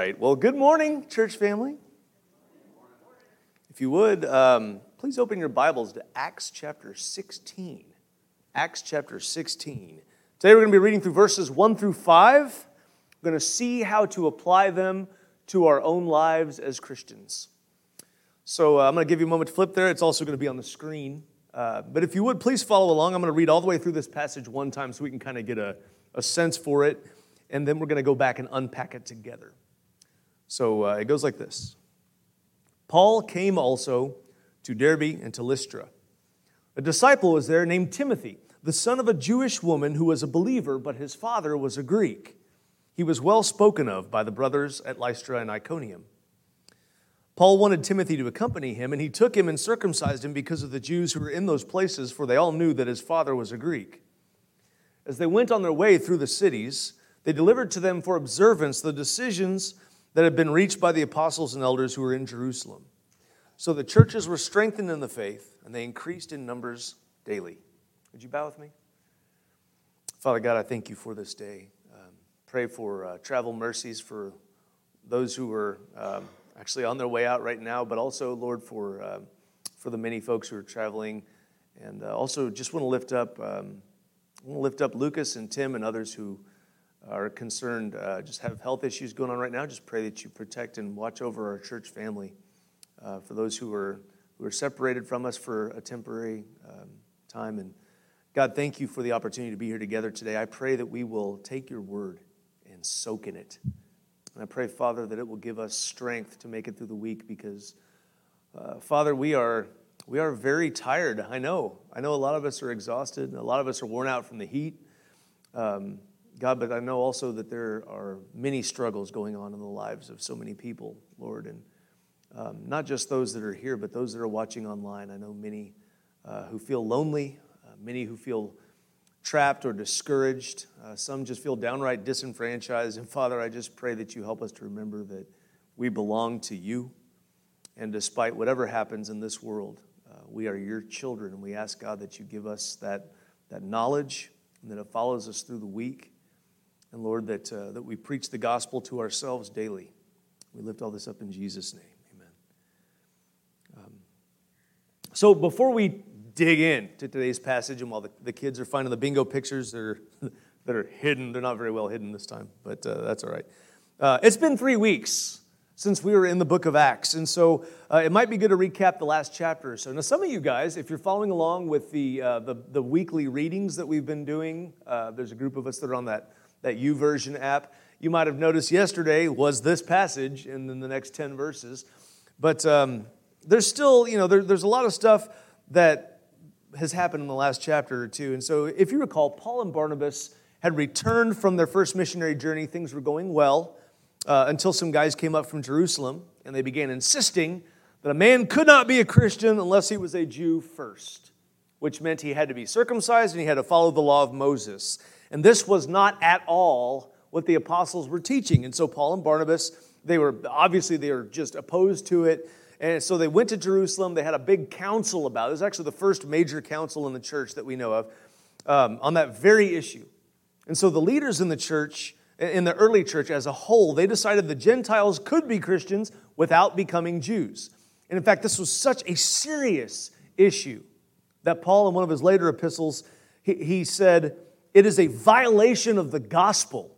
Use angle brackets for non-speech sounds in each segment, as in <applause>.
Right. Well, good morning, church family. If you would, um, please open your Bibles to Acts chapter 16. Acts chapter 16. Today we're going to be reading through verses 1 through 5. We're going to see how to apply them to our own lives as Christians. So uh, I'm going to give you a moment to flip there. It's also going to be on the screen. Uh, but if you would, please follow along. I'm going to read all the way through this passage one time so we can kind of get a, a sense for it. And then we're going to go back and unpack it together. So uh, it goes like this Paul came also to Derbe and to Lystra. A disciple was there named Timothy, the son of a Jewish woman who was a believer, but his father was a Greek. He was well spoken of by the brothers at Lystra and Iconium. Paul wanted Timothy to accompany him, and he took him and circumcised him because of the Jews who were in those places, for they all knew that his father was a Greek. As they went on their way through the cities, they delivered to them for observance the decisions that had been reached by the apostles and elders who were in Jerusalem. So the churches were strengthened in the faith, and they increased in numbers daily. Would you bow with me? Father God, I thank you for this day. Um, pray for uh, travel mercies for those who are um, actually on their way out right now, but also, Lord, for, uh, for the many folks who are traveling. And uh, also, just want to lift up, um, lift up Lucas and Tim and others who are concerned, uh, just have health issues going on right now, just pray that you protect and watch over our church family. Uh, for those who are, who are separated from us for a temporary um, time. And God, thank you for the opportunity to be here together today. I pray that we will take your word and soak in it. And I pray, Father, that it will give us strength to make it through the week because, uh, Father, we are, we are very tired. I know. I know a lot of us are exhausted. A lot of us are worn out from the heat. Um, God, but I know also that there are many struggles going on in the lives of so many people, Lord, and um, not just those that are here, but those that are watching online. I know many uh, who feel lonely, uh, many who feel trapped or discouraged. Uh, some just feel downright disenfranchised. And Father, I just pray that you help us to remember that we belong to you. And despite whatever happens in this world, uh, we are your children. And we ask, God, that you give us that, that knowledge and that it follows us through the week. And Lord, that, uh, that we preach the gospel to ourselves daily. We lift all this up in Jesus' name. Amen. Um, so before we dig in to today's passage, and while the, the kids are finding the bingo pictures that are, <laughs> that are hidden, they're not very well hidden this time, but uh, that's all right. Uh, it's been three weeks since we were in the book of Acts. And so uh, it might be good to recap the last chapter or so. Now, some of you guys, if you're following along with the, uh, the, the, weekly readings that we've been doing, uh, there's a group of us that are on that that YouVersion app. You might have noticed yesterday was this passage and then the next 10 verses. But um, there's still, you know, there, there's a lot of stuff that has happened in the last chapter or two. And so, if you recall, Paul and Barnabas had returned from their first missionary journey. Things were going well uh, until some guys came up from Jerusalem and they began insisting that a man could not be a Christian unless he was a Jew first, which meant he had to be circumcised and he had to follow the law of Moses. And this was not at all what the apostles were teaching. And so Paul and Barnabas, they were obviously they were just opposed to it. And so they went to Jerusalem. They had a big council about it. It was actually the first major council in the church that we know of um, on that very issue. And so the leaders in the church, in the early church as a whole, they decided the Gentiles could be Christians without becoming Jews. And in fact, this was such a serious issue that Paul, in one of his later epistles, he, he said, it is a violation of the gospel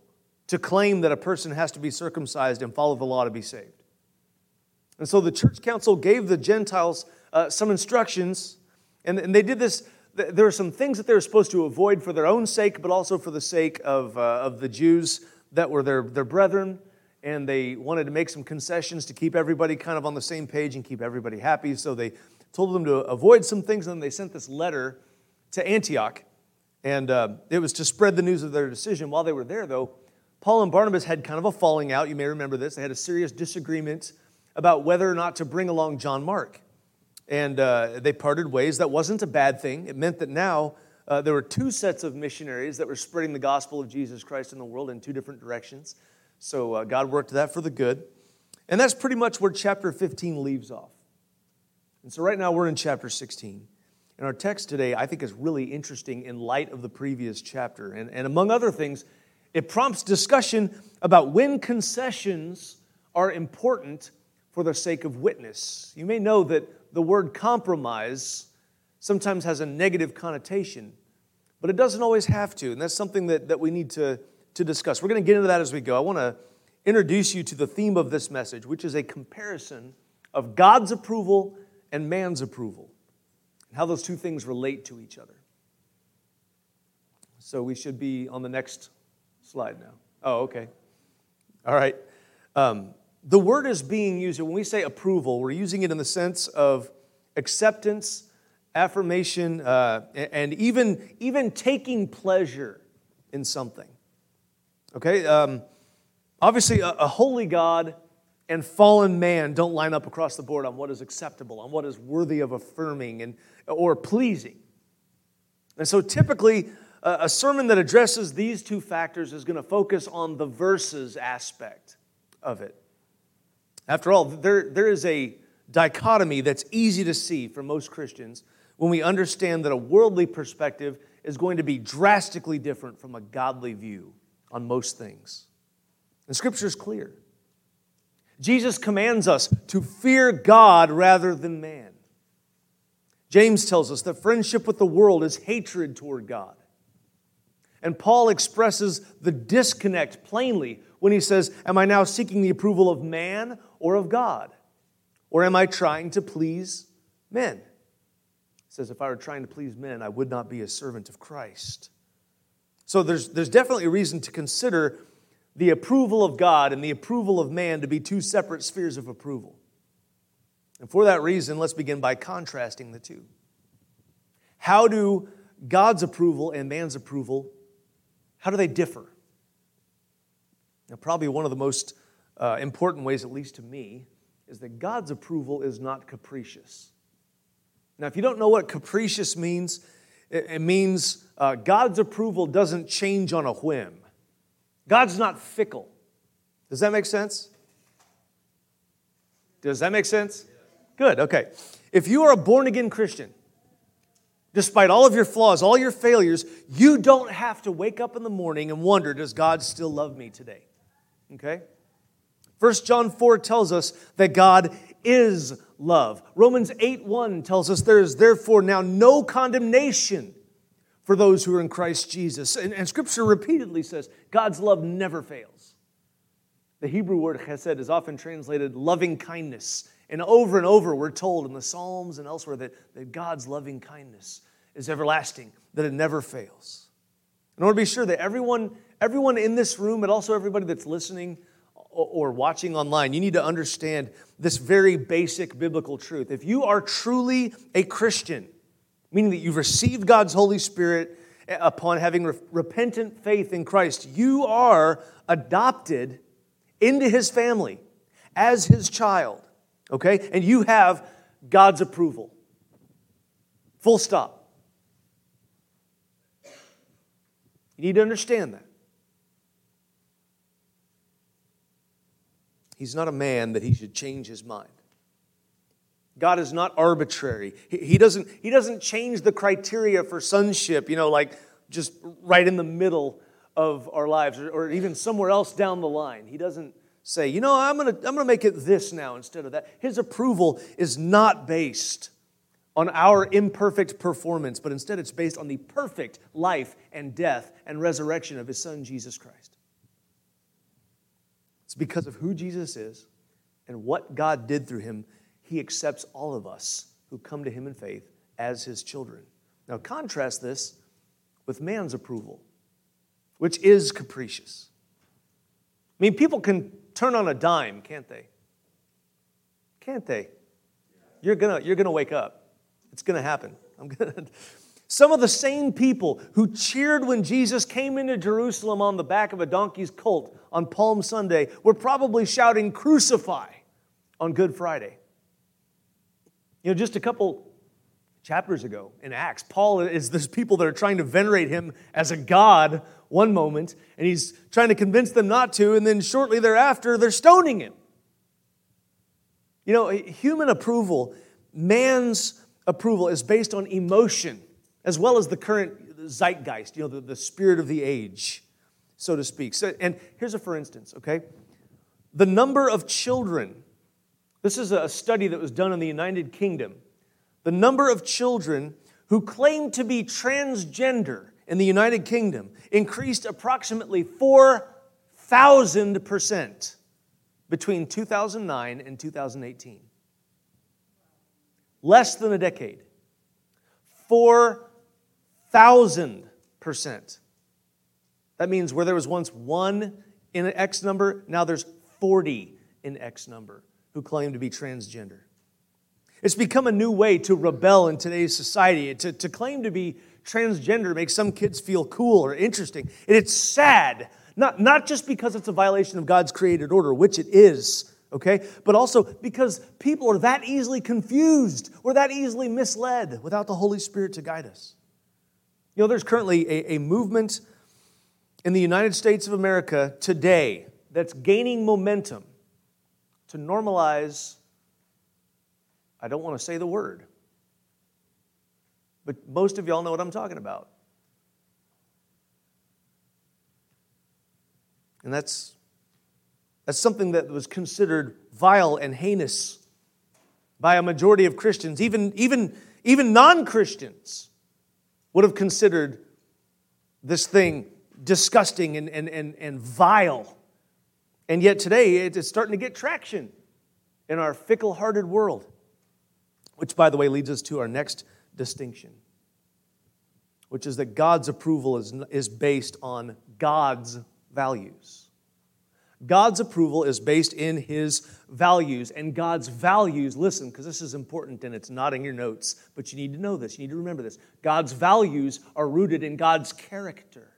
to claim that a person has to be circumcised and follow the law to be saved. And so the church council gave the Gentiles uh, some instructions, and, and they did this. There are some things that they were supposed to avoid for their own sake, but also for the sake of, uh, of the Jews that were their, their brethren. And they wanted to make some concessions to keep everybody kind of on the same page and keep everybody happy. So they told them to avoid some things, and then they sent this letter to Antioch and uh, it was to spread the news of their decision. While they were there, though, Paul and Barnabas had kind of a falling out. You may remember this. They had a serious disagreement about whether or not to bring along John Mark. And uh, they parted ways. That wasn't a bad thing. It meant that now uh, there were two sets of missionaries that were spreading the gospel of Jesus Christ in the world in two different directions. So uh, God worked that for the good. And that's pretty much where chapter 15 leaves off. And so right now we're in chapter 16. And our text today, I think, is really interesting in light of the previous chapter. And, and among other things, it prompts discussion about when concessions are important for the sake of witness. You may know that the word compromise sometimes has a negative connotation, but it doesn't always have to, and that's something that, that we need to, to discuss. We're going to get into that as we go. I want to introduce you to the theme of this message, which is a comparison of God's approval and man's approval, and how those two things relate to each other. So we should be on the next slide now. Oh, okay. All right. Um, the word is being used, when we say approval, we're using it in the sense of acceptance, affirmation, uh, and even, even taking pleasure in something. Okay? Um, obviously, a, a holy God and fallen man don't line up across the board on what is acceptable, on what is worthy of affirming and, or pleasing. And so typically, a sermon that addresses these two factors is going to focus on the verses aspect of it. After all, there, there is a dichotomy that's easy to see for most Christians when we understand that a worldly perspective is going to be drastically different from a godly view on most things. And Scripture is clear. Jesus commands us to fear God rather than man. James tells us that friendship with the world is hatred toward God. And Paul expresses the disconnect plainly when he says, Am I now seeking the approval of man or of God? Or am I trying to please men? He says, If I were trying to please men, I would not be a servant of Christ. So there's, there's definitely a reason to consider the approval of God and the approval of man to be two separate spheres of approval. And for that reason, let's begin by contrasting the two. How do God's approval and man's approval how do they differ? Now, probably one of the most uh, important ways, at least to me, is that God's approval is not capricious. Now, if you don't know what capricious means, it, it means uh, God's approval doesn't change on a whim. God's not fickle. Does that make sense? Does that make sense? Good, okay. If you are a born again Christian, Despite all of your flaws, all your failures, you don't have to wake up in the morning and wonder, does God still love me today? Okay? 1 John 4 tells us that God is love. Romans 8 1 tells us there is therefore now no condemnation for those who are in Christ Jesus. And, and Scripture repeatedly says God's love never fails. The Hebrew word chesed is often translated loving kindness. And over and over, we're told in the Psalms and elsewhere that, that God's loving kindness is everlasting, that it never fails. And I want to be sure that everyone, everyone in this room, and also everybody that's listening or watching online, you need to understand this very basic biblical truth. If you are truly a Christian, meaning that you've received God's Holy Spirit eh, upon having re- repentant faith in Christ, you are adopted into his family as his child okay? And you have God's approval. Full stop. You need to understand that. He's not a man that he should change his mind. God is not arbitrary. He doesn't, he doesn't change the criteria for sonship, you know, like just right in the middle of our lives or, or even somewhere else down the line. He doesn't say, you know, I'm going to I'm going to make it this now instead of that. His approval is not based on our imperfect performance, but instead it's based on the perfect life and death and resurrection of his son, Jesus Christ. It's because of who Jesus is and what God did through him, he accepts all of us who come to him in faith as his children. Now, contrast this with man's approval, which is capricious. I mean, people can turn on a dime, can't they? Can't they? You're gonna, you're gonna wake up. It's gonna happen. <laughs> I'm gonna. Some of the same people who cheered when Jesus came into Jerusalem on the back of a donkey's colt on Palm Sunday were probably shouting, Crucify on Good Friday. You know, just a couple chapters ago in Acts, Paul is this people that are trying to venerate him as a god one moment, and he's trying to convince them not to, and then shortly thereafter, they're stoning him. You know, human approval, man's approval, is based on emotion as well as the current zeitgeist, you know, the, the spirit of the age, so to speak. So, and here's a for instance, okay? the number of children, this is a study that was done in the United Kingdom, the number of children who claim to be transgender in the United Kingdom increased approximately 4,000% between 2009 and 2018. Less than a decade. 4,000%. That means where there was once one in an X number, now there's 40 in X number who claim to be transgender. It's become a new way to rebel in today's society. To, to claim to be transgender makes some kids feel cool or interesting. And it's sad, not, not just because it's a violation of God's created order, which it is, okay, but also because people are that easily confused or that easily misled without the Holy Spirit to guide us. You know, there's currently a, a movement in the United States of America today that's gaining momentum to normalize, I don't want to say the word, but most of y'all know what I'm talking about. And that's, that's something that was considered vile and heinous by a majority of Christians. Even, even, even non Christians would have considered this thing disgusting and, and, and, and vile. And yet today it's starting to get traction in our fickle hearted world. Which, by the way, leads us to our next distinction, which is that God's approval is, is based on God's values. God's approval is based in his values. And God's values, listen, because this is important and it's not in your notes, but you need to know this. You need to remember this. God's values are rooted in God's character.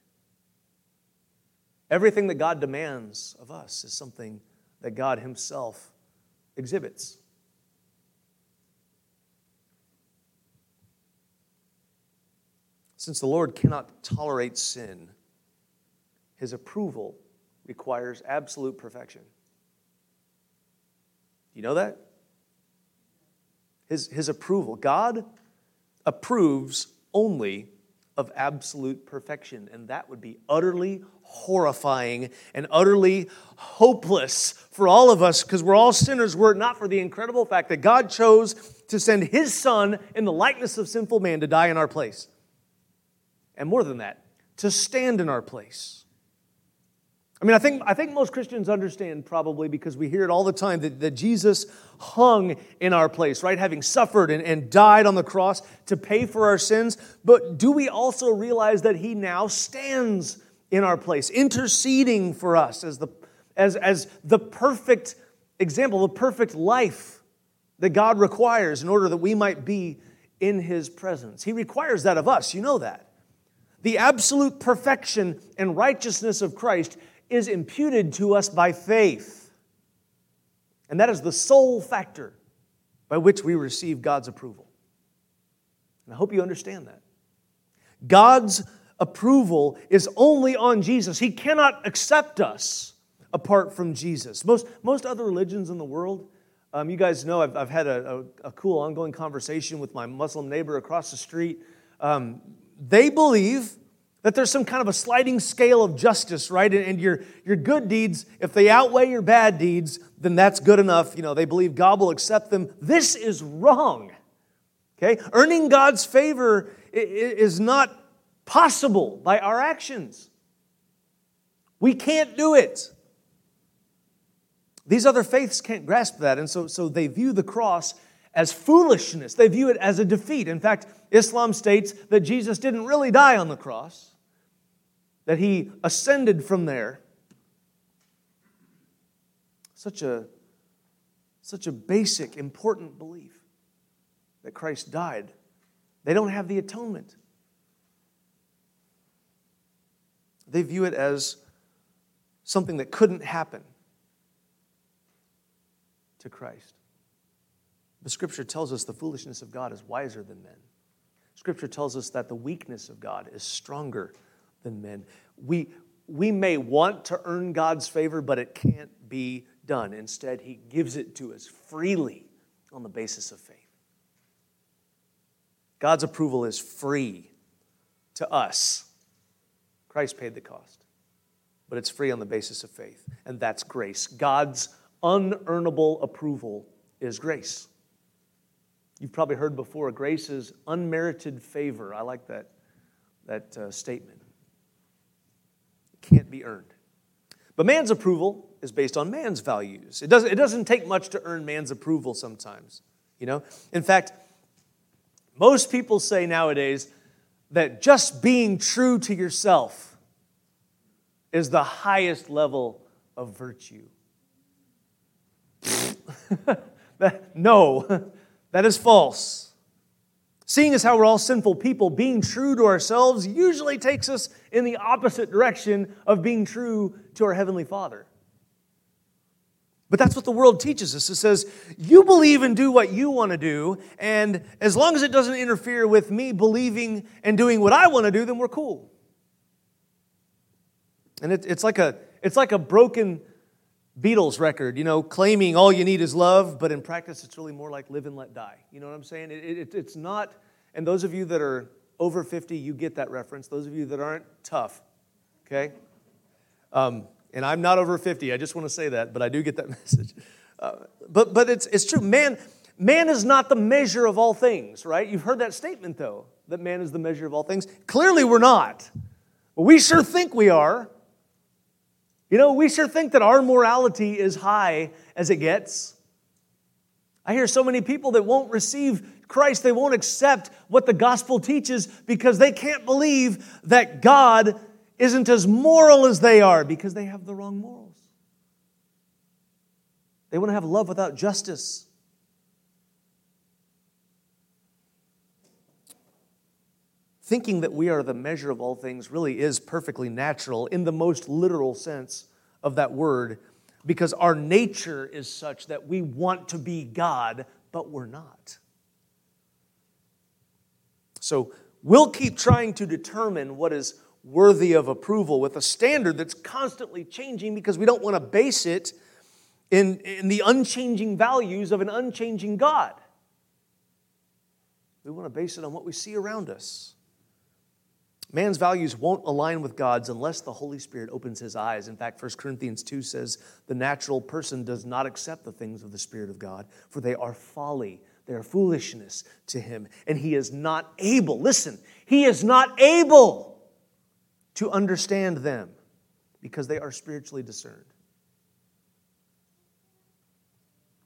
Everything that God demands of us is something that God Himself exhibits. Since the Lord cannot tolerate sin, His approval requires absolute perfection. You know that? His, his approval. God approves only of absolute perfection, and that would be utterly horrifying and utterly hopeless for all of us because we're all sinners were it not for the incredible fact that God chose to send his son in the likeness of sinful man to die in our place. And more than that, to stand in our place. I mean, I think, I think most Christians understand probably because we hear it all the time that, that Jesus hung in our place, right? Having suffered and, and died on the cross to pay for our sins. But do we also realize that he now stands in our place, interceding for us as the, as, as the perfect example, the perfect life that God requires in order that we might be in his presence? He requires that of us. You know that. The absolute perfection and righteousness of Christ is imputed to us by faith. And that is the sole factor by which we receive God's approval. And I hope you understand that. God's approval is only on Jesus. He cannot accept us apart from Jesus. Most, most other religions in the world, um, you guys know I've, I've had a, a, a, cool ongoing conversation with my Muslim neighbor across the street. Um, they believe that there's some kind of a sliding scale of justice, right? And your, your good deeds, if they outweigh your bad deeds, then that's good enough. You know, they believe God will accept them. This is wrong. Okay? Earning God's favor is not possible by our actions. We can't do it. These other faiths can't grasp that, and so, so they view the cross as foolishness. They view it as a defeat. In fact, Islam states that Jesus didn't really die on the cross, that he ascended from there. Such a, such a basic, important belief that Christ died. They don't have the atonement. They view it as something that couldn't happen to Christ. The scripture tells us the foolishness of God is wiser than men. Scripture tells us that the weakness of God is stronger than men. We, we may want to earn God's favor, but it can't be done. Instead, He gives it to us freely on the basis of faith. God's approval is free to us. Christ paid the cost, but but it's free on the basis of faith, and that's grace. God's unearnable approval is grace. You've probably heard before grace is unmerited favor. I like that, that uh, statement. Can't be earned. But man's approval is based on man's values. It doesn't, it doesn't take much to earn man's approval sometimes. You know? In fact, most people say nowadays that just being true to yourself is the highest level of virtue. <laughs> no, <laughs> that is false. Seeing as how we're all sinful people, being true to ourselves usually takes us in the opposite direction of being true to our Heavenly Father. But that's what the world teaches us. It says, you believe and do what you want to do, and as long as it doesn't interfere with me believing and doing what I want to do, then we're cool. And it, it's, like a, it's like a broken Beatles record, you know, claiming all you need is love, but in practice, it's really more like live and let die. You know what I'm saying? It, it, it's not, and those of you that are over 50, you get that reference. Those of you that aren't, tough, okay? Um, and I'm not over 50, I just want to say that, but I do get that <laughs> message. Uh, but but it's, it's true. Man, man is not the measure of all things, right? You've heard that statement, though, that man is the measure of all things. Clearly, we're not. We sure think we are. You know, we sure think that our morality is high as it gets. I hear so many people that won't receive Christ, they won't accept what the gospel teaches because they can't believe that God isn't as moral as they are because they have the wrong morals. They want to have love without justice. Thinking that we are the measure of all things really is perfectly natural in the most literal sense of that word because our nature is such that we want to be God, but we're not. So we'll keep trying to determine what is worthy of approval with a standard that's constantly changing because we don't want to base it in, in the unchanging values of an unchanging God. We want to base it on what we see around us. Man's values won't align with God's unless the Holy Spirit opens his eyes. In fact, 1 Corinthians 2 says the natural person does not accept the things of the Spirit of God, for they are folly, they are foolishness to him. And he is not able, listen, he is not able to understand them because they are spiritually discerned.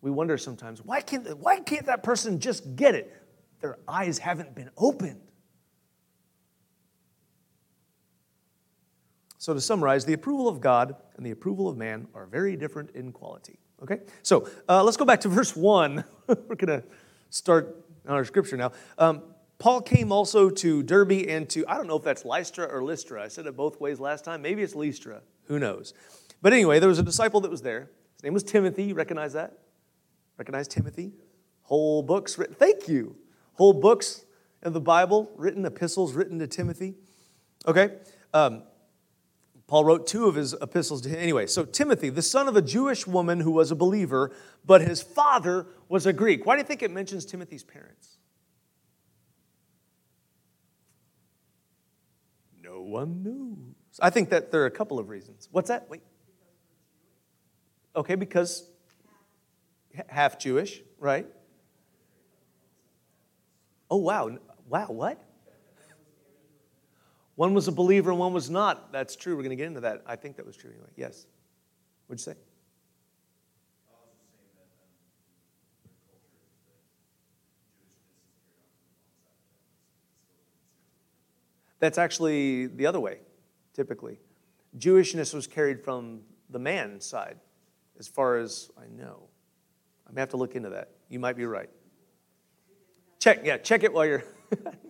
We wonder sometimes, why can't, why can't that person just get it? Their eyes haven't been opened. So, to summarize, the approval of God and the approval of man are very different in quality. Okay? So, uh, let's go back to <laughs> verse 1. We're going to start our scripture now. Um, Paul came also to Derbe and to, I don't know if that's Lystra or Lystra. I said it both ways last time. Maybe it's Lystra. Who knows? But anyway, there was a disciple that was there. His name was Timothy. You recognize that? Recognize Timothy? Whole books written. Thank you. Whole books of the Bible written, epistles written to Timothy. Okay? Um, Paul wrote two of his epistles to him. Anyway, so Timothy, the son of a Jewish woman who was a believer, but his father was a Greek. Why do you think it mentions Timothy's parents? No one knows. I think that there are a couple of reasons. What's that? Wait. Okay, because half Jewish, right? Oh, wow. Wow, what? One was a believer and one was not. That's true. We're going to get into that. I think that was true anyway. Yes. What'd you say? That's actually the other way, typically. Jewishness was carried from the man side, as far as I know. I may have to look into that. You might be right. Check, yeah, check it while you're. <laughs>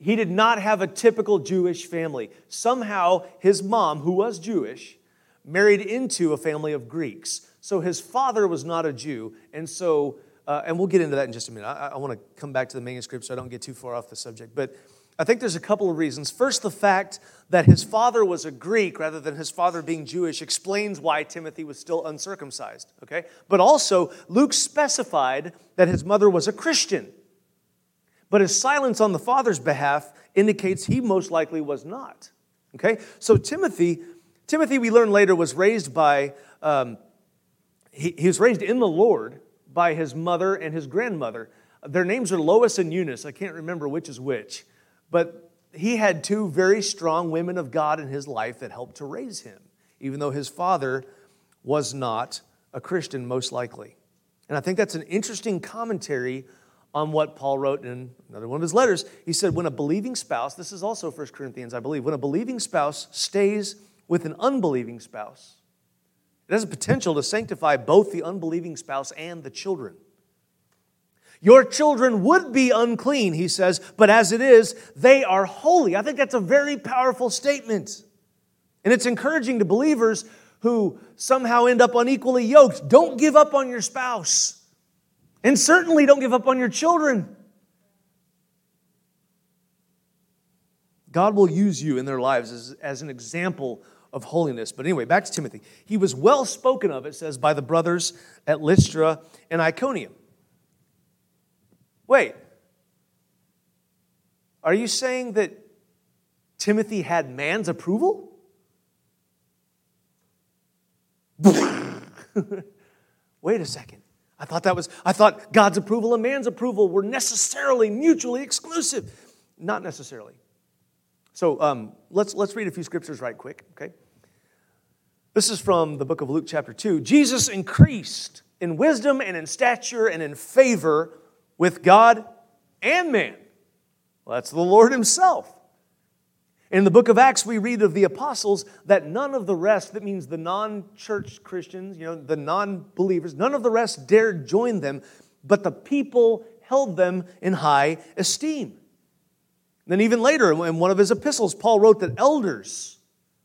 he did not have a typical Jewish family. Somehow, his mom, who was Jewish, married into a family of Greeks. So his father was not a Jew. And so, uh, and we'll get into that in just a minute. I, I want to come back to the manuscript so I don't get too far off the subject. But I think there's a couple of reasons. First, the fact that his father was a Greek rather than his father being Jewish explains why Timothy was still uncircumcised, okay? But also, Luke specified that his mother was a Christian. But his silence on the father's behalf indicates he most likely was not. Okay? So Timothy, Timothy, we learn later, was raised by, um, he, he was raised in the Lord by his mother and his grandmother. Their names are Lois and Eunice. I can't remember which is which. But he had two very strong women of God in his life that helped to raise him, even though his father was not a Christian, most likely. And I think that's an interesting commentary on what Paul wrote in another one of his letters. He said, When a believing spouse, this is also 1 Corinthians, I believe, when a believing spouse stays with an unbelieving spouse, it has a potential to sanctify both the unbelieving spouse and the children. Your children would be unclean, he says, but as it is, they are holy. I think that's a very powerful statement. And it's encouraging to believers who somehow end up unequally yoked. Don't give up on your spouse. And certainly don't give up on your children. God will use you in their lives as, as an example of holiness. But anyway, back to Timothy. He was well spoken of, it says, by the brothers at Lystra and Iconium. Wait, are you saying that Timothy had man's approval? <laughs> Wait a second. I thought that was, I thought God's approval and man's approval were necessarily mutually exclusive. Not necessarily. So um, let's, let's read a few scriptures right quick, okay? This is from the book of Luke, chapter 2. Jesus increased in wisdom and in stature and in favor with God and man. Well, that's the Lord Himself. In the book of Acts, we read of the apostles that none of the rest, that means the non church Christians, you know, the non believers, none of the rest dared join them, but the people held them in high esteem. Then, even later, in one of his epistles, Paul wrote that elders,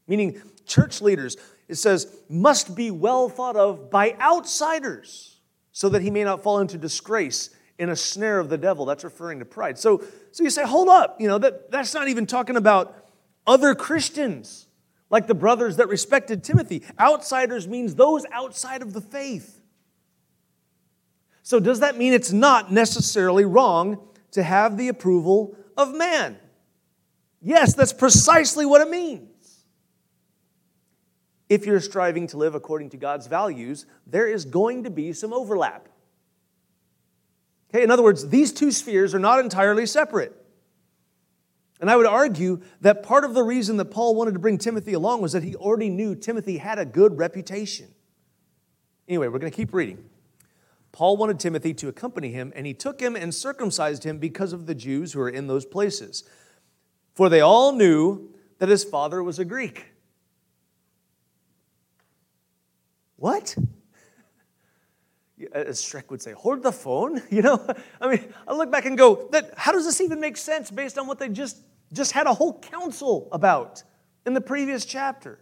meaning church leaders, it says, must be well thought of by outsiders so that he may not fall into disgrace in a snare of the devil. That's referring to pride. So, so you say, hold up, you know, that, that's not even talking about other Christians, like the brothers that respected Timothy. Outsiders means those outside of the faith. So, does that mean it's not necessarily wrong to have the approval of man? Yes, that's precisely what it means. If you're striving to live according to God's values, there is going to be some overlap. Okay, in other words, these two spheres are not entirely separate. And I would argue that part of the reason that Paul wanted to bring Timothy along was that he already knew Timothy had a good reputation. Anyway, we're going to keep reading. Paul wanted Timothy to accompany him, and he took him and circumcised him because of the Jews who were in those places. For they all knew that his father was a Greek. What? Uh, as Shrek would say, hold the phone. <laughs> You know, I mean, I look back and go, that, how does this even make sense based on what they just, just had a whole council about in the previous chapter?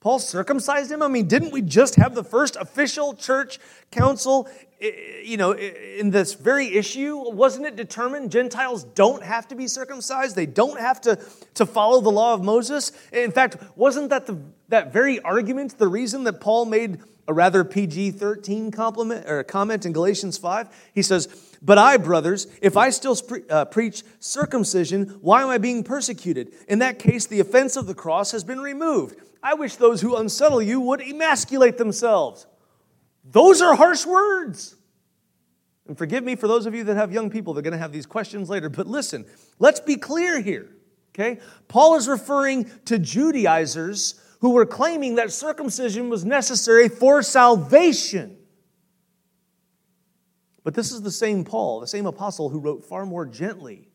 Paul circumcised him? I mean, didn't we just have the first official church council, you know, in this very issue? Wasn't it determined Gentiles don't have to be circumcised? They don't have to, to follow the law of Moses? In fact, wasn't that the, that very argument the reason that Paul made a rather PG 13 compliment or comment in Galatians 5. He says, But I, brothers, if I still pre- uh, preach circumcision, why am I being persecuted? In that case, the offense of the cross has been removed. I wish those who unsettle you would emasculate themselves. Those are harsh words. And forgive me for those of you that have young people, they're going to have these questions later. But listen, let's be clear here. Okay? Paul is referring to Judaizers who were claiming that circumcision was necessary for salvation. But this is the same Paul, the same apostle who wrote far more gently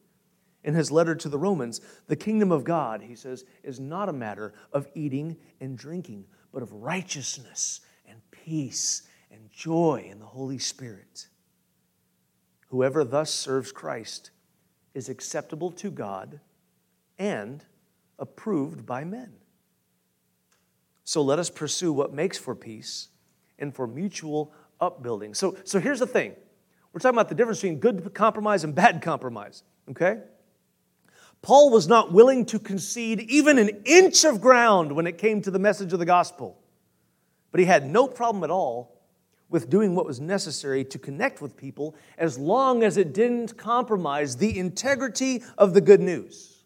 in his letter to the Romans. The kingdom of God, he says, is not a matter of eating and drinking, but of righteousness and peace and joy in the Holy Spirit. Whoever thus serves Christ is acceptable to God and approved by men. So let us pursue what makes for peace and for mutual upbuilding. So, so here's the thing we're talking about the difference between good compromise and bad compromise, okay? Paul was not willing to concede even an inch of ground when it came to the message of the gospel. But he had no problem at all with doing what was necessary to connect with people as long as it didn't compromise the integrity of the good news.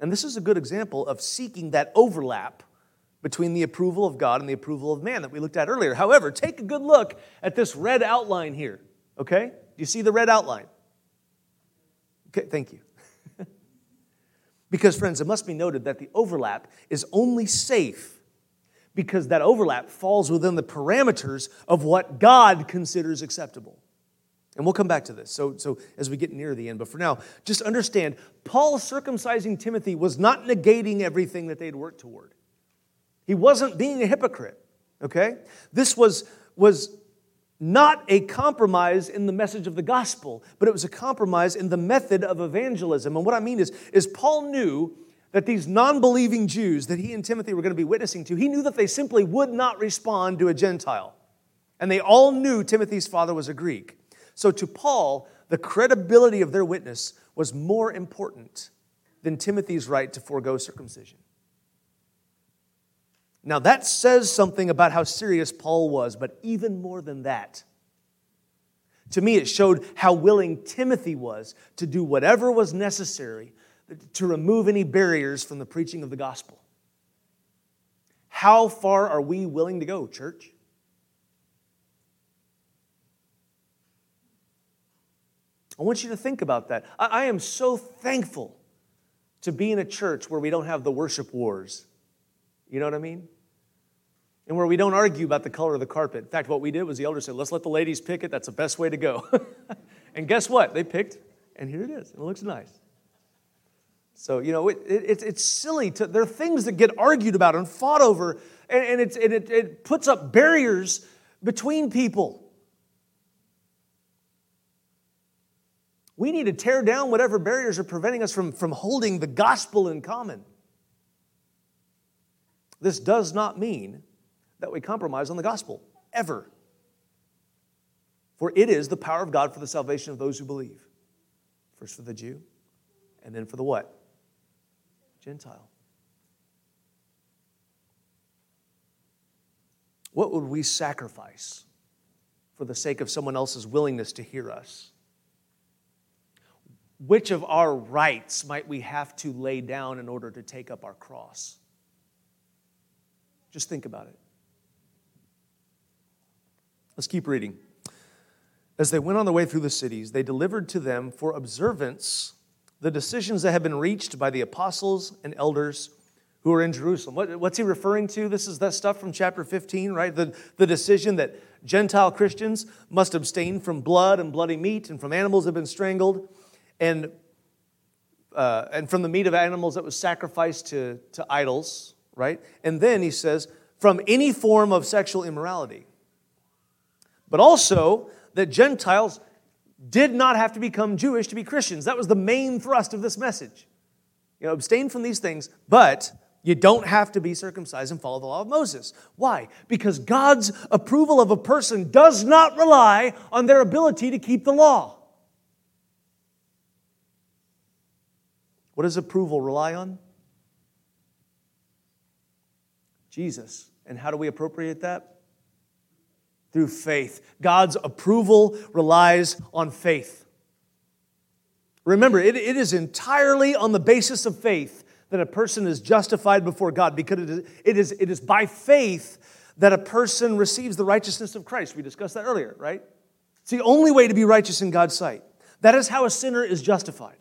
And this is a good example of seeking that overlap between the approval of God and the approval of man that we looked at earlier. However, take a good look at this red outline here, okay? Do you see the red outline? Okay, thank you. <laughs> because, friends, it must be noted that the overlap is only safe because that overlap falls within the parameters of what God considers acceptable. And we'll come back to this. So, so as we get near the end, but for now, just understand Paul circumcising Timothy was not negating everything that they'd worked toward. He wasn't being a hypocrite. Okay? This was, was not a compromise in the message of the gospel, but it was a compromise in the method of evangelism. And what I mean is, is Paul knew that these non believing Jews that he and Timothy were going to be witnessing to, he knew that they simply would not respond to a Gentile. And they all knew Timothy's father was a Greek. So to Paul, the credibility of their witness was more important than Timothy's right to forego circumcision. Now, that says something about how serious Paul was, but even more than that, to me, it showed how willing Timothy was to do whatever was necessary to remove any barriers from the preaching of the gospel. How far are we willing to go, church? I want you to think about that. I, am so thankful to be in a church where we don't have the worship wars. You know what I mean? And where we don't argue about the color of the carpet. In fact, what we did was the elder said, let's let the ladies pick it. That's the best way to go. <laughs> and guess what? They picked, and here it is. It looks nice. So, you know, it, it, it's silly. To, there are things that get argued about and fought over, and, and, and it, it puts up barriers between people. We need to tear down whatever barriers are preventing us from, from holding the gospel in common. This does not mean that we compromise on the gospel, ever. For it is the power of God for the salvation of those who believe. First for the Jew, and then for the what? Gentile. What would we sacrifice for the sake of someone else's willingness to hear us? Which of our rights might we have to lay down in order to take up our cross? Just think about it. Let's keep reading. As they went on their way through the cities, they delivered to them for observance the decisions that have been reached by the apostles and elders who are in Jerusalem. What, what's he referring to? This is that stuff from chapter 15, right? The, the decision that Gentile Christians must abstain from blood and bloody meat and from animals that have been strangled and, uh, and from the meat of animals that was sacrificed to, to idols, right? And then he says, from any form of sexual immorality but also that Gentiles did not have to become Jewish to be Christians. That was the main thrust of this message. You know, abstain from these things, but you don't have to be circumcised and follow the law of Moses. Why? Because God's approval of a person does not rely on their ability to keep the law. What does approval rely on? Jesus. And how do we appropriate that? Through faith. God's approval relies on faith. Remember, it, it is entirely on the basis of faith that a person is justified before God because it is, it is, it is by faith that a person receives the righteousness of Christ. We discussed that earlier, right? It's the only way to be righteous in God's sight. That is how a sinner is justified.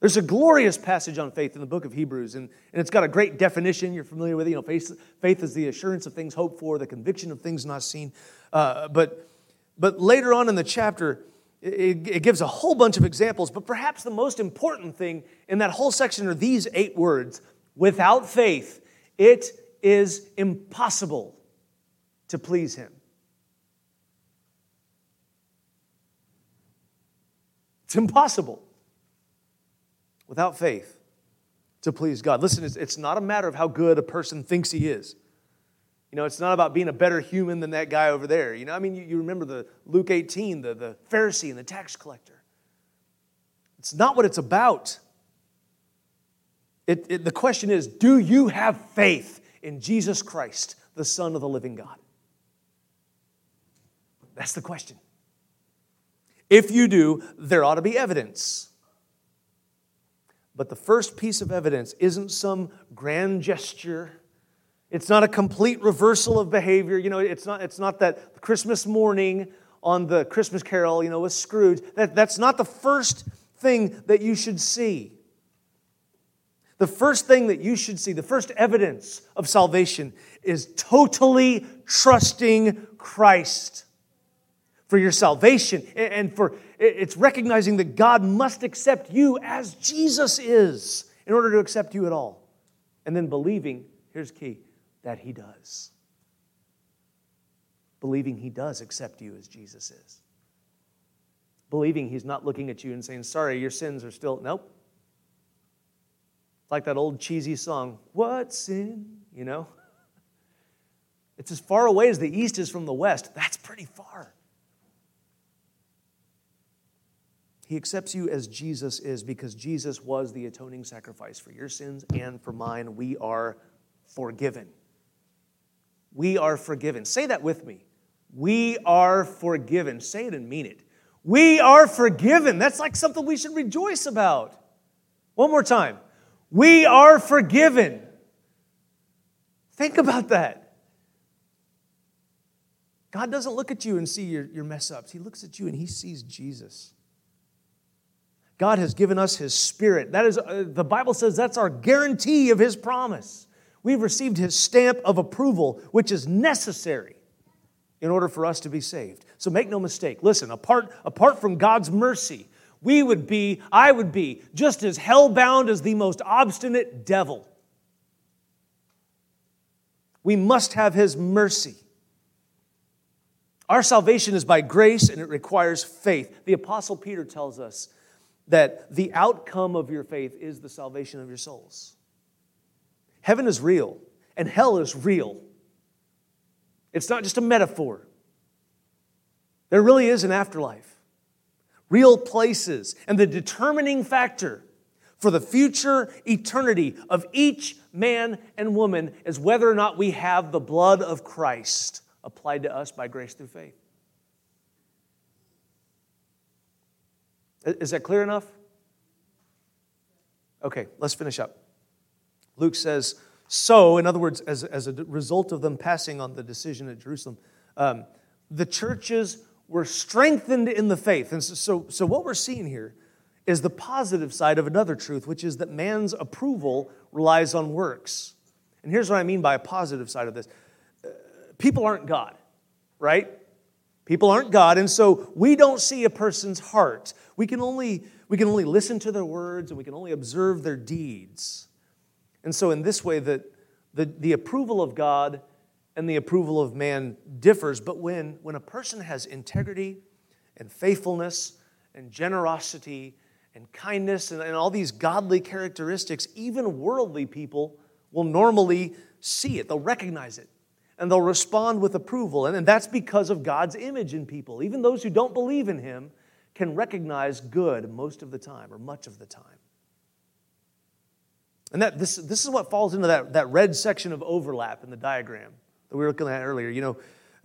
There's a glorious passage on faith in the book of Hebrews, and, and it's got a great definition. You're familiar with it. You know, faith, faith is the assurance of things hoped for, the conviction of things not seen. Uh, but, but later on in the chapter, it, it gives a whole bunch of examples, but perhaps the most important thing in that whole section are these eight words Without faith, it is impossible to please Him. It's impossible without faith to please God. Listen, it's, not a matter of how good a person thinks he is. You know, it's not about being a better human than that guy over there. You know, I mean, you, you remember the Luke 18, the, the Pharisee and the tax collector. It's not what it's about. It, it, the question is do you have faith in Jesus Christ, the Son of the living God? That's the question. If you do, there ought to be evidence But the first piece of evidence isn't some grand gesture. It's not a complete reversal of behavior. You know, it's not, it's not that Christmas morning on the Christmas carol, you know, with Scrooge. That, that's not the first thing that you should see. The first thing that you should see, the first evidence of salvation, is totally trusting Christ for your salvation and for it's recognizing that God must accept you as Jesus is in order to accept you at all. And then believing, here's key, that He does. Believing He does accept you as Jesus is. Believing He's not looking at you and saying, sorry, your sins are still, nope. Like that old cheesy song, What sin? You know? <laughs> It's as far away as the east is from the west. That's pretty far. He accepts you as Jesus is because Jesus was the atoning sacrifice for your sins and for mine. We are forgiven. We are forgiven. Say that with me. We are forgiven. Say it and mean it. We are forgiven. That's like something we should rejoice about. One more time. We are forgiven. Think about that. God doesn't look at you and see your, your mess ups, He looks at you and He sees Jesus. God has given us His Spirit. That is, uh, the Bible says that's our guarantee of His promise. We've received His stamp of approval, which is necessary in order for us to be saved. So make no mistake. Listen, apart, apart from God's mercy, we would be, I would be, just as hell-bound as the most obstinate devil. We must have His mercy. Our salvation is by grace and it requires faith. The Apostle Peter tells us that the outcome of your faith is the salvation of your souls. Heaven is real, and hell is real. It's not just a metaphor. There really is an afterlife, real places, and the determining factor for the future eternity of each man and woman is whether or not we have the blood of Christ applied to us by grace through faith. Is that clear enough? Okay, let's finish up. Luke says, So, in other words, as, as a result of them passing on the decision at Jerusalem, um, the churches were strengthened in the faith. And so, so, so, what we're seeing here is the positive side of another truth, which is that man's approval relies on works. And here's what I mean by a positive side of this uh, people aren't God, right? People aren't God, and so we don't see a person's heart. We can only, we can only listen to their words and we can only observe their deeds. And so, in this way, that the, the approval of God and the approval of man differs. But when, when a person has integrity and faithfulness and generosity and kindness and, and all these godly characteristics, even worldly people will normally see it, they'll recognize it and they'll respond with approval. And, that's because of God's image in people. Even those who don't believe in Him can recognize good most of the time or much of the time. And that, this, this is what falls into that, that red section of overlap in the diagram that we were looking at earlier. You know,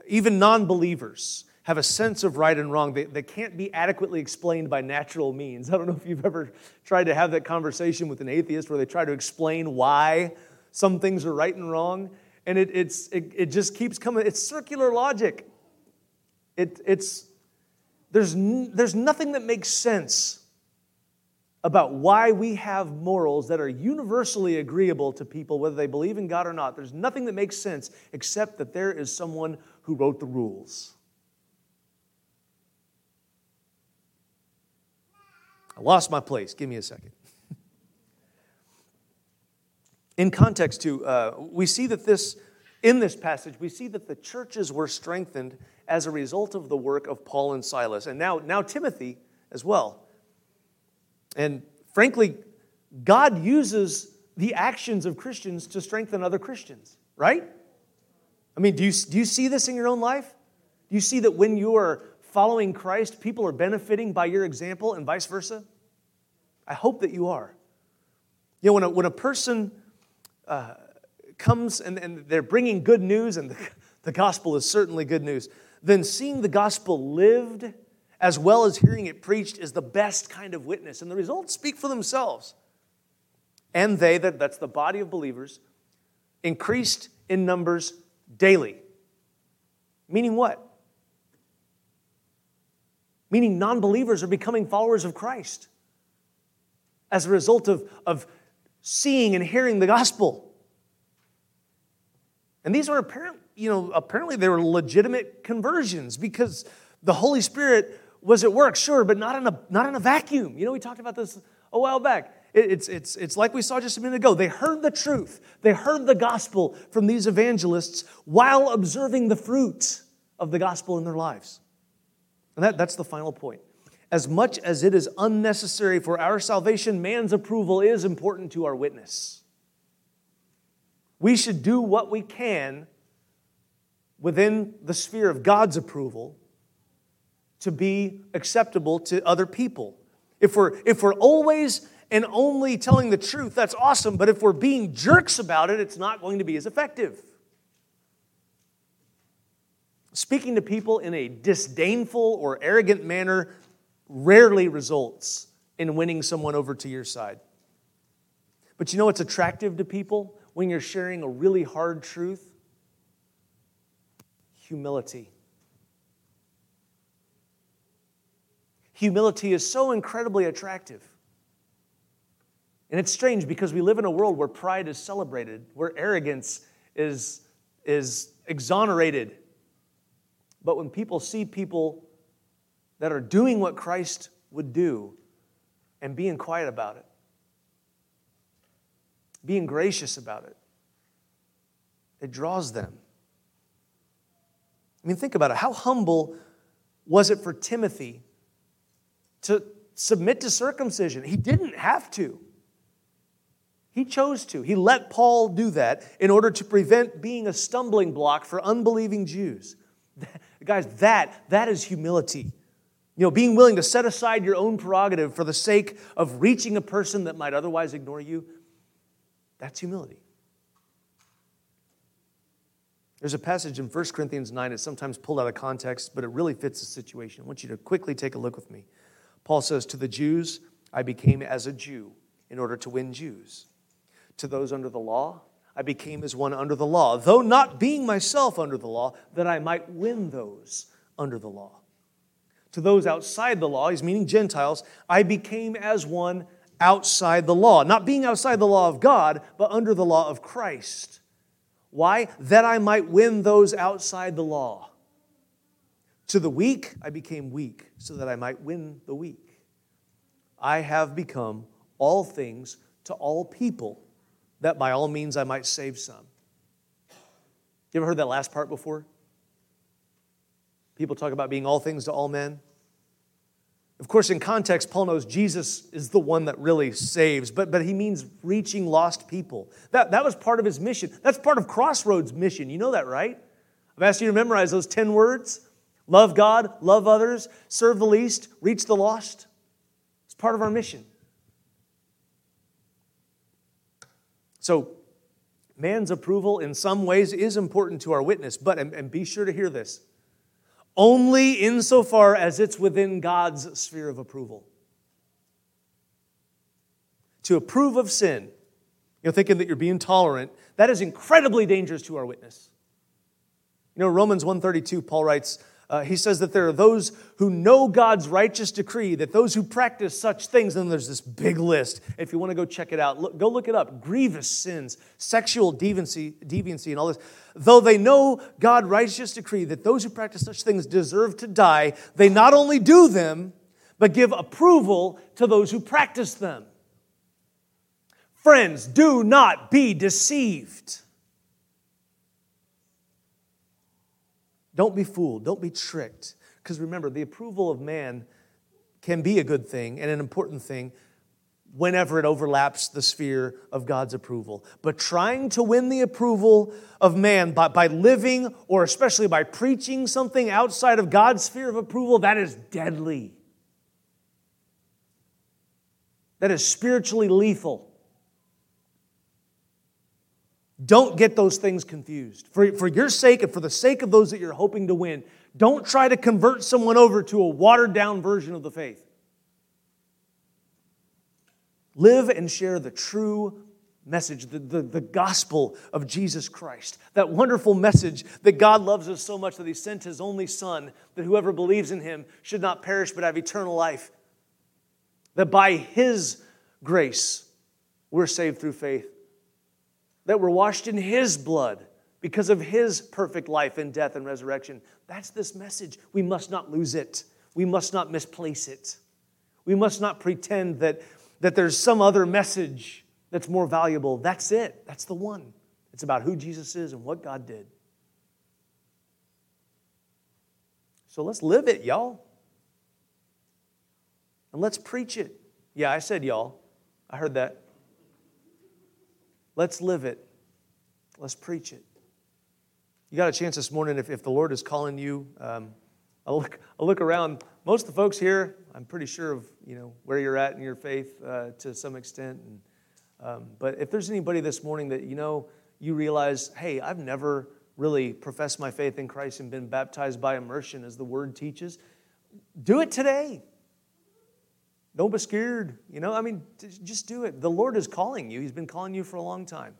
even non believers have a sense of right and wrong that, that can't be adequately explained by natural means. I don't know if you've ever tried to have that conversation with an atheist where they try to explain why some things are right and wrong and it, it's, it, it just keeps coming. It's circular logic. It, it's, there's, n- there's nothing that makes sense about why we have morals that are universally agreeable to people, whether they believe in God or not. There's nothing that makes sense except that there is someone who wrote the rules. I lost my place. Give me a second. In context, too, uh, we see that this, in this passage, we see that the churches were strengthened as a result of the work of Paul and Silas, and now, now Timothy as well. And frankly, God uses the actions of Christians to strengthen other Christians, right? I mean, do you, do you see this in your own life? Do you see that when you are following Christ, people are benefiting by your example and vice versa? I hope that you are. You know, when a, when a person uh, comes and, and they're bringing good news, and the, the gospel is certainly good news, then seeing the gospel lived as well as hearing it preached is the best kind of witness. And the results speak for themselves. and they, that, that's the body of believers, increased in numbers daily. Meaning what? Meaning non believers are becoming followers of Christ as a result of, of seeing and hearing the gospel. And these were apparent, you know, apparently they were legitimate conversions because the Holy Spirit was at work, sure, but not in a, not in a vacuum. You know, we talked about this a while back. It's, it's, it's like we saw just a minute ago. They heard the truth, they heard the gospel from these evangelists while observing the fruit of the gospel in their lives. And that, that's the final point. As much as it is unnecessary for our salvation, man's approval is important to our witness. We should do what we can within the sphere of God's approval to be acceptable to other people. If we're, if we're always and only telling the truth, that's awesome, but if we're being jerks about it, it's not going to be as effective. Speaking to people in a disdainful or arrogant manner rarely results in winning someone over to your side. But you know what's attractive to people when you're sharing a really hard truth? Humility. humility is so incredibly attractive. And it's strange because we live in a world where pride is celebrated, where arrogance is, is exonerated. But when people see people that are doing what Christ would do and being quiet about it, being gracious about it, it draws them. I mean, think about it. How humble was it for Timothy to submit to circumcision. He didn't have to. He chose to. He let Paul do that in order to prevent being a stumbling block for unbelieving Jews. <laughs> Guys, that, that is humility. You know, being willing to set aside your own prerogative for the sake of reaching a person that might otherwise ignore you, that's humility. There's a passage in 1 Corinthians 9, it's sometimes pulled out of context, but it really fits the situation. I want you to quickly take a look with me. Paul says, To the Jews, I became as a Jew in order to win Jews. To those under the law, I became as one under the law, though not being myself under the law, that I might win those under the law. To those outside the law, he's meaning Gentiles, I became as one outside the law, not being outside the law of God, but under the law of Christ. Why? That I might win those outside the law. To the weak, I became weak so that I might win the weak. I have become all things to all people, that by all means I might save some. You ever heard that last part before? People talk about being all things to all men. Of course, in context, Paul knows Jesus is the one that really saves, but, but he means reaching lost people. That, that was part of his mission. That's part of Crossroads' mission. You know that, right? I've asked you to memorize those 10 words. Love God, love others, serve the least, reach the lost. It's part of our mission. So, man's approval in some ways is important to our witness, but, and, and be sure to hear this, only insofar as it's within God's sphere of approval. To approve of sin, you know, thinking that you're being tolerant, that is incredibly dangerous to our witness. You know, Romans 132, Paul writes, uh, he says that there are those who know God's righteous decree, that those who practice such things, and there's this big list. If you want to go check it out, look, go look it up. Grievous sins, sexual deviancy, deviancy, and all this. Though they know God's righteous decree that those who practice such things deserve to die, they not only do them, but give approval to those who practice them. Friends, do not be deceived. Don't be fooled. Don't be tricked. Because remember, the approval of man can be a good thing and an important thing whenever it overlaps the sphere of God's approval. But trying to win the approval of man by, by living or especially by preaching something outside of God's sphere of approval, that is deadly. That is spiritually lethal. Don't get those things confused. For, for your sake and for the sake of those that you're hoping to win, don't try to convert someone over to a watered down version of the faith. Live and share the true message, the, the, the, gospel of Jesus Christ. That wonderful message that God loves us so much that He sent His only Son, that whoever believes in Him should not perish but have eternal life. That by His grace, we're saved through faith. That we're washed in His blood because of His perfect life and death and resurrection. That's this message. We must not lose it, we must not misplace it. We must not pretend that, that there's some other message that's more valuable. That's it. That's the one. It's about who Jesus is and what God did. So let's live it, y'all. And let's preach it. Yeah, I said y'all. I heard that. Let's live it. Let's preach it. You got a chance this morning if, if the Lord is calling you. Um, I'll, look, I'll look around. Most of the folks here, I'm pretty sure of you know where you're at in your faith uh, to some extent. And, um, but if there's anybody this morning that you know, you realize, hey, I've never really professed my faith in Christ and been baptized by immersion as the word teaches, do it today. Don't be scared. You know, I mean, just do it. The Lord is calling you, He's been calling you for a long time.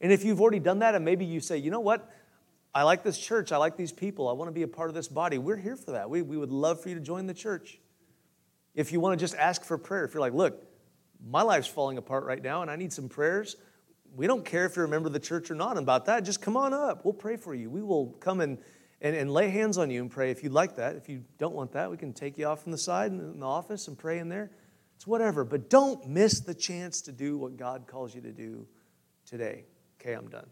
And if you've already done that, and maybe you say, you know what? I like this church. I like these people. I want to be a part of this body. We're here for that. We, we would love for you to join the church. If you want to just ask for prayer, if you're like, look, my life's falling apart right now and I need some prayers. We don't care if you're a member of the church or not about that. Just come on up. We'll pray for you. We will come and, and, and lay hands on you and pray if you'd like that. If you don't want that, we can take you off from the side in the office and pray in there. It's whatever. But don't miss the chance to do what God calls you to do today. Okay, I'm done.